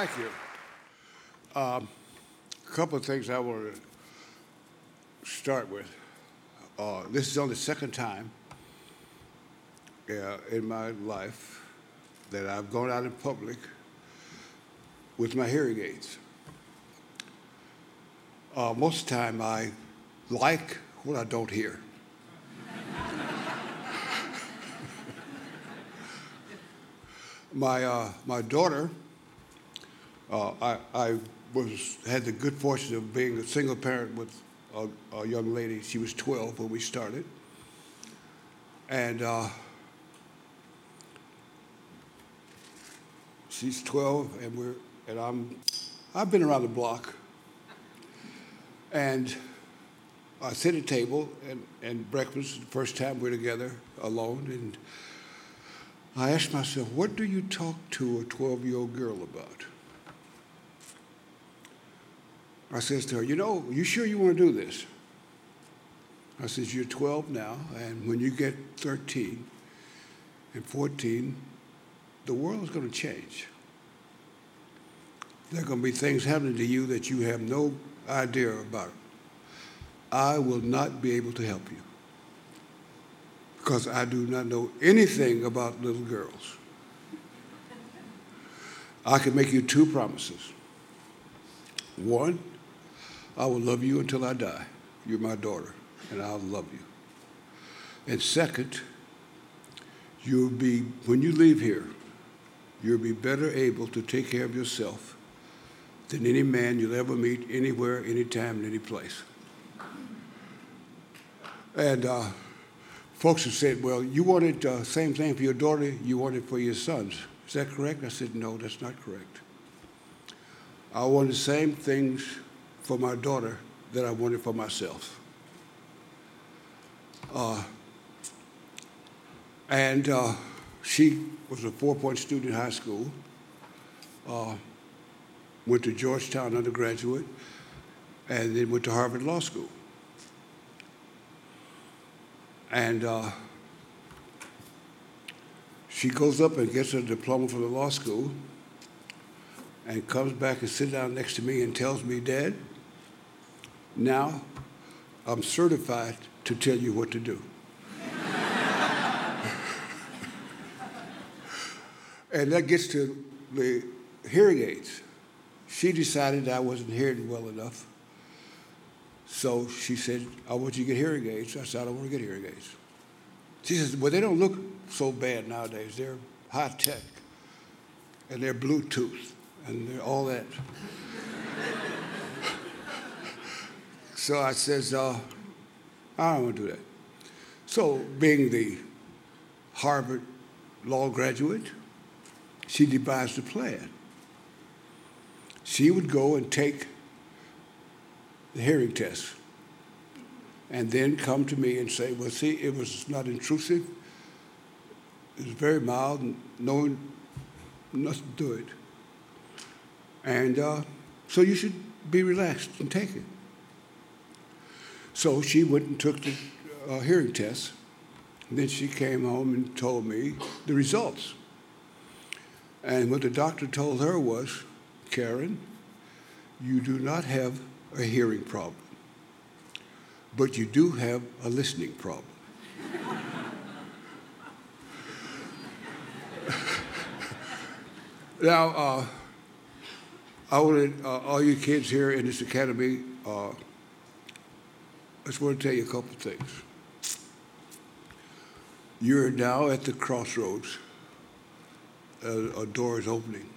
Thank you. Um, a couple of things I want to start with. Uh, this is only the second time uh, in my life that I've gone out in public with my hearing aids. Uh, most of the time, I like what I don't hear. my, uh, my daughter, uh, I, I was, had the good fortune of being a single parent with a, a young lady. She was 12 when we started. And uh, she's 12, and we're, and I'm, I've been around the block. And I sit at table and, and breakfast, the first time we're together alone, and I asked myself, what do you talk to a 12 year old girl about? I says to her, you know, you sure you want to do this? I says, you're 12 now, and when you get 13 and 14, the world is going to change. There are going to be things happening to you that you have no idea about. I will not be able to help you because I do not know anything about little girls. I can make you two promises. One, I will love you until I die. You're my daughter, and I'll love you. And second, you'll be, when you leave here, you'll be better able to take care of yourself than any man you'll ever meet anywhere, anytime, in any place. And uh, folks have said, well, you wanted the uh, same thing for your daughter, you wanted it for your sons. Is that correct? I said, no, that's not correct. I wanted the same things for my daughter that I wanted for myself. Uh, and uh, she was a four-point student in high school, uh, went to Georgetown undergraduate, and then went to Harvard Law School. And uh, she goes up and gets her diploma from the law school and comes back and sits down next to me and tells me, Dad, now I'm certified to tell you what to do. and that gets to the hearing aids. She decided I wasn't hearing well enough. So she said, I want you to get hearing aids. I said, I don't want to get hearing aids. She says, Well, they don't look so bad nowadays. They're high tech and they're Bluetooth and they're all that. So I says, uh, I don't want to do that. So, being the Harvard law graduate, she devised a plan. She would go and take the hearing test and then come to me and say, well, see, it was not intrusive. It was very mild, and no nothing to do it. And uh, so you should be relaxed and take it. So she went and took the uh, hearing test. And then she came home and told me the results. And what the doctor told her was, Karen, you do not have a hearing problem, but you do have a listening problem. now, uh, I want uh, all you kids here in this academy uh, I just want to tell you a couple things. You're now at the crossroads. A, a door is opening.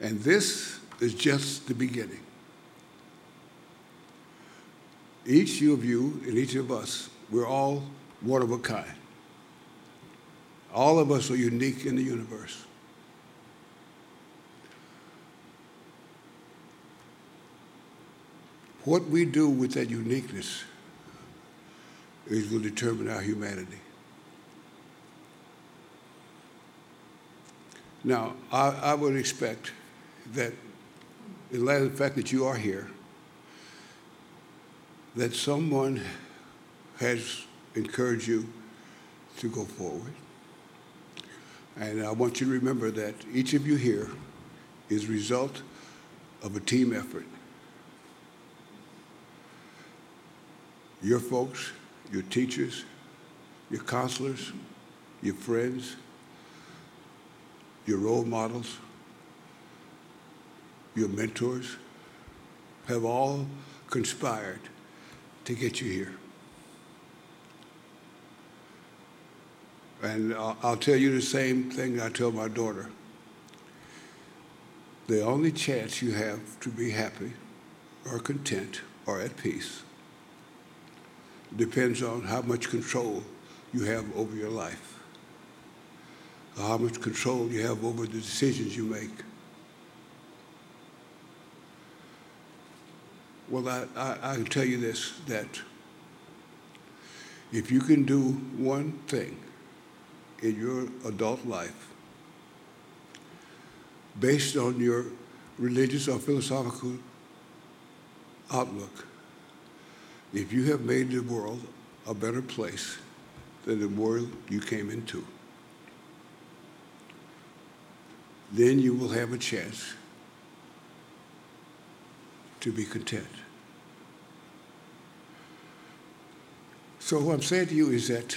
And this is just the beginning. Each of you and each of us, we're all one of a kind. All of us are unique in the universe. What we do with that uniqueness is going to determine our humanity. Now, I, I would expect that, in light of the fact that you are here, that someone has encouraged you to go forward. And I want you to remember that each of you here is a result of a team effort. Your folks, your teachers, your counselors, your friends, your role models, your mentors have all conspired to get you here. And I'll, tell you the same thing I tell my daughter. The only chance you have to be happy or content or at peace depends on how much control you have over your life, how much control you have over the decisions you make. Well, I, I, I can tell you this that if you can do one thing in your adult life based on your religious or philosophical outlook, if you have made the world a better place than the world you came into, then you will have a chance to be content. So, what I'm saying to you is that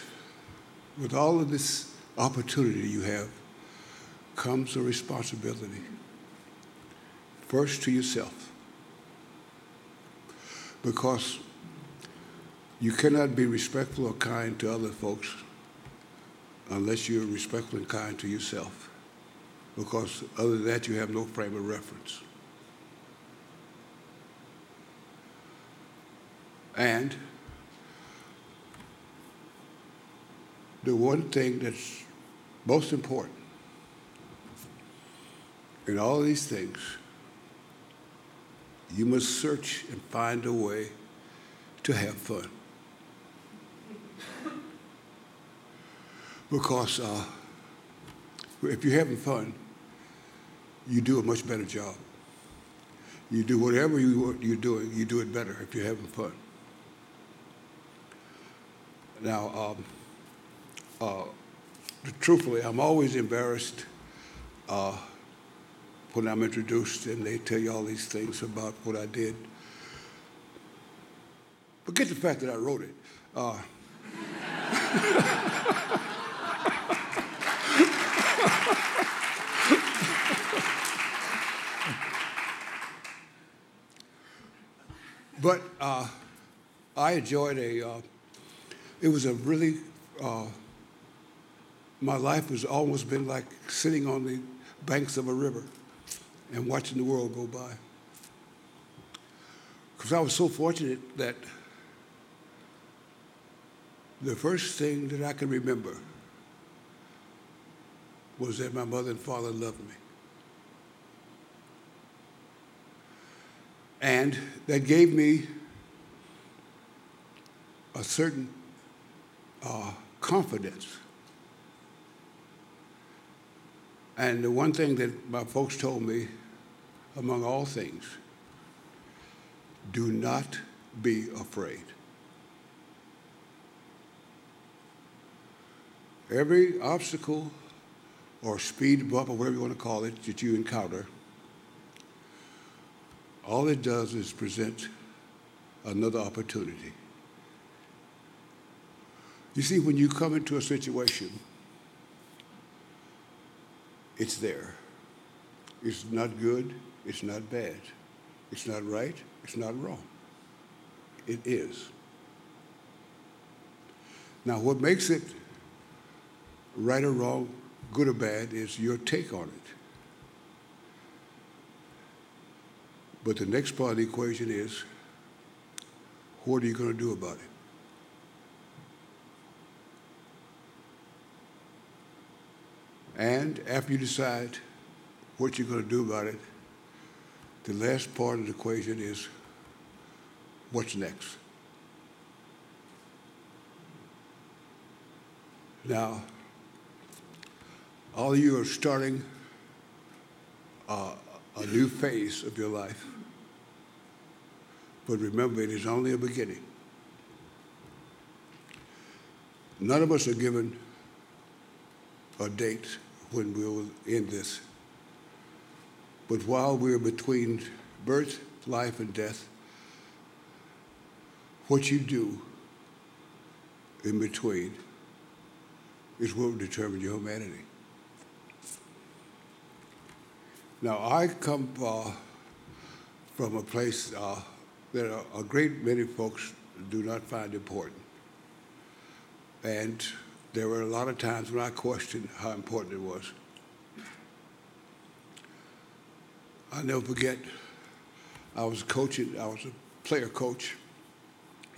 with all of this opportunity you have comes a responsibility. First to yourself. Because you cannot be respectful or kind to other folks unless you're respectful and kind to yourself. Because other than that, you have no frame of reference. And the one thing that's most important in all these things, you must search and find a way to have fun. Because uh, if you're having fun, you do a much better job. You do whatever you, you're doing, you do it better if you're having fun. Now, um, uh, truthfully, I'm always embarrassed uh, when I'm introduced and they tell you all these things about what I did. Forget the fact that I wrote it. Uh, but uh, I enjoyed a, uh, it was a really uh, my life has almost been like sitting on the banks of a river and watching the world go by. Because I was so fortunate that the first thing that I can remember was that my mother and father loved me. And that gave me a certain uh, confidence And the one thing that my folks told me, among all things, do not be afraid. Every obstacle or speed bump or whatever you want to call it that you encounter, all it does is present another opportunity. You see, when you come into a situation it's there. It's not good, it's not bad. It's not right, it's not wrong. It is. Now, what makes it right or wrong, good or bad, is your take on it. But the next part of the equation is what are you going to do about it? And after you decide what you're going to do about it, the last part of the equation is what's next? Now, all of you are starting uh, a new phase of your life. But remember, it is only a beginning. None of us are given a date when we'll end this. But while we're between birth, life, and death, what you do in between is what will determine your humanity. Now, I come uh, from a place uh, that a, a great many folks do not find important. And there were a lot of times when I questioned how important it was. I'll never forget, I was coaching, I was a player coach,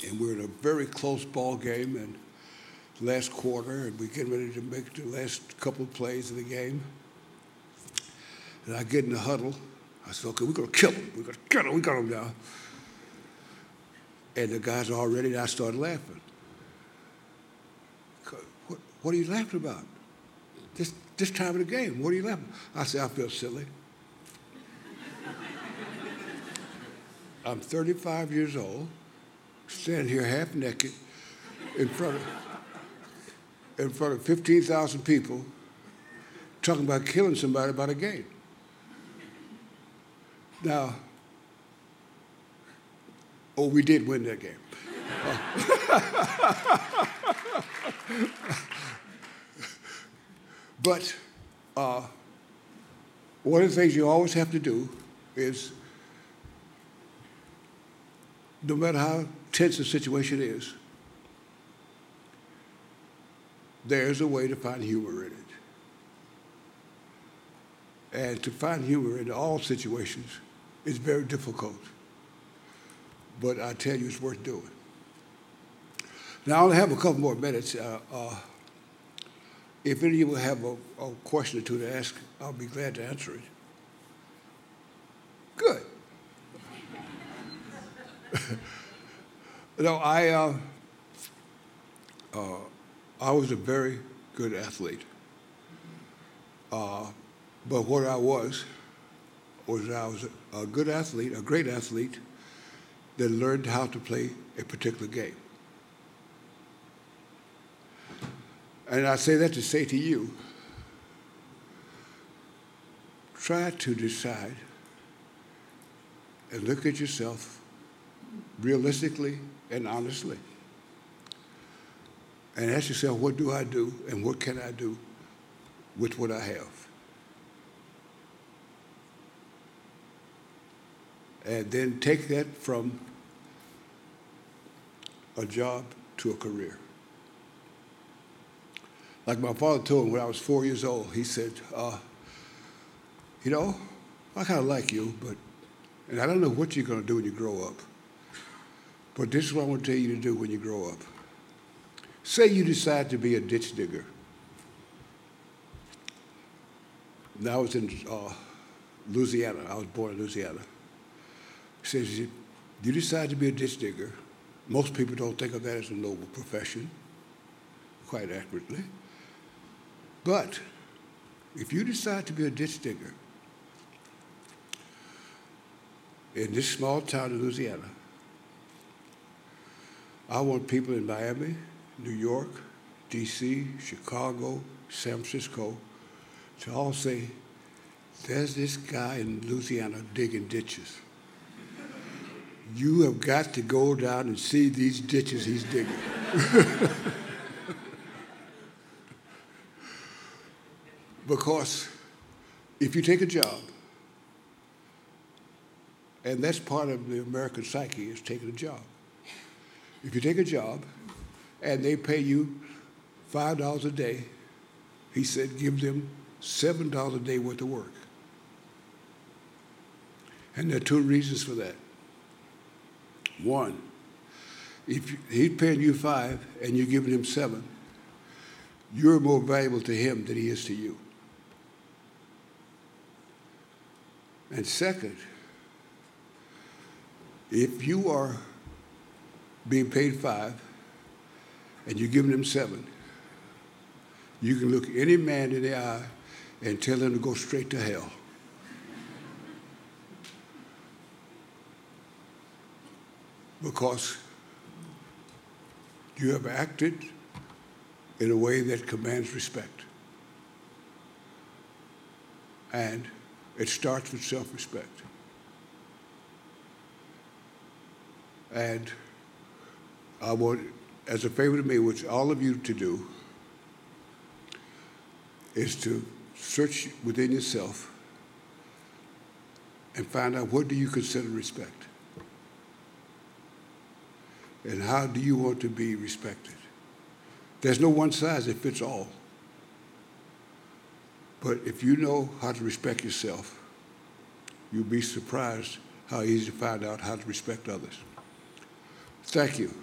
and we were in a very close ball game and last quarter, and we getting ready to make the last couple plays of the game. And I get in the huddle. I said, okay, we're going to kill him. We're going to kill him. We got him now. And the guys are all ready, and I started laughing. What, what are you laughing about? This, this time of the game, what are you laughing I said, I feel silly. I'm 35 years old, standing here half naked in front of, in front of 15,000 people talking about killing somebody about a game. Now, oh, we did win that game. but uh, one of the things you always have to do is no matter how tense the situation is, there's a way to find humor in it. And to find humor in all situations is very difficult. But I tell you, it's worth doing. Now, I only have a couple more minutes. Uh, uh, if any of you have a, a question or two to ask, I'll be glad to answer it. Good. no, I, uh, uh, I was a very good athlete. Uh, but what I was, was that I was a good athlete, a great athlete, that learned how to play a particular game. And I say that to say to you, try to decide and look at yourself realistically and honestly. And ask yourself, what do I do and what can I do with what I have? And then take that from a job to a career. Like my father told me when I was four years old, he said, uh, You know, I kind of like you, but, and I don't know what you're going to do when you grow up. But this is what I want to tell you to do when you grow up. Say you decide to be a ditch digger. Now I was in uh, Louisiana. I was born in Louisiana. Says, you decide to be a ditch digger. Most people don't think of that as a noble profession, quite accurately. But if you decide to be a ditch digger in this small town in Louisiana, I want people in Miami, New York, D.C., Chicago, San Francisco to all say, there's this guy in Louisiana digging ditches. You have got to go down and see these ditches he's digging. because if you take a job, and that's part of the American psyche is taking a job. If you take a job and they pay you $5 a day, he said give them $7 a day worth of work. And there are two reasons for that. One, if he's paying you five and you're giving him seven, you're more valuable to him than he is to you. And second, if you are being paid five and you're giving him seven, you can look any man in the eye and tell him to go straight to hell. Because you have acted in a way that commands respect. And It starts with self respect. And I want, as a favor to me, which all of you to do, is to search within yourself and find out what do you consider respect? And how do you want to be respected? There's no one size that fits all. But if you know how to respect yourself, you'll be surprised how easy to find out how to respect others. Thank you.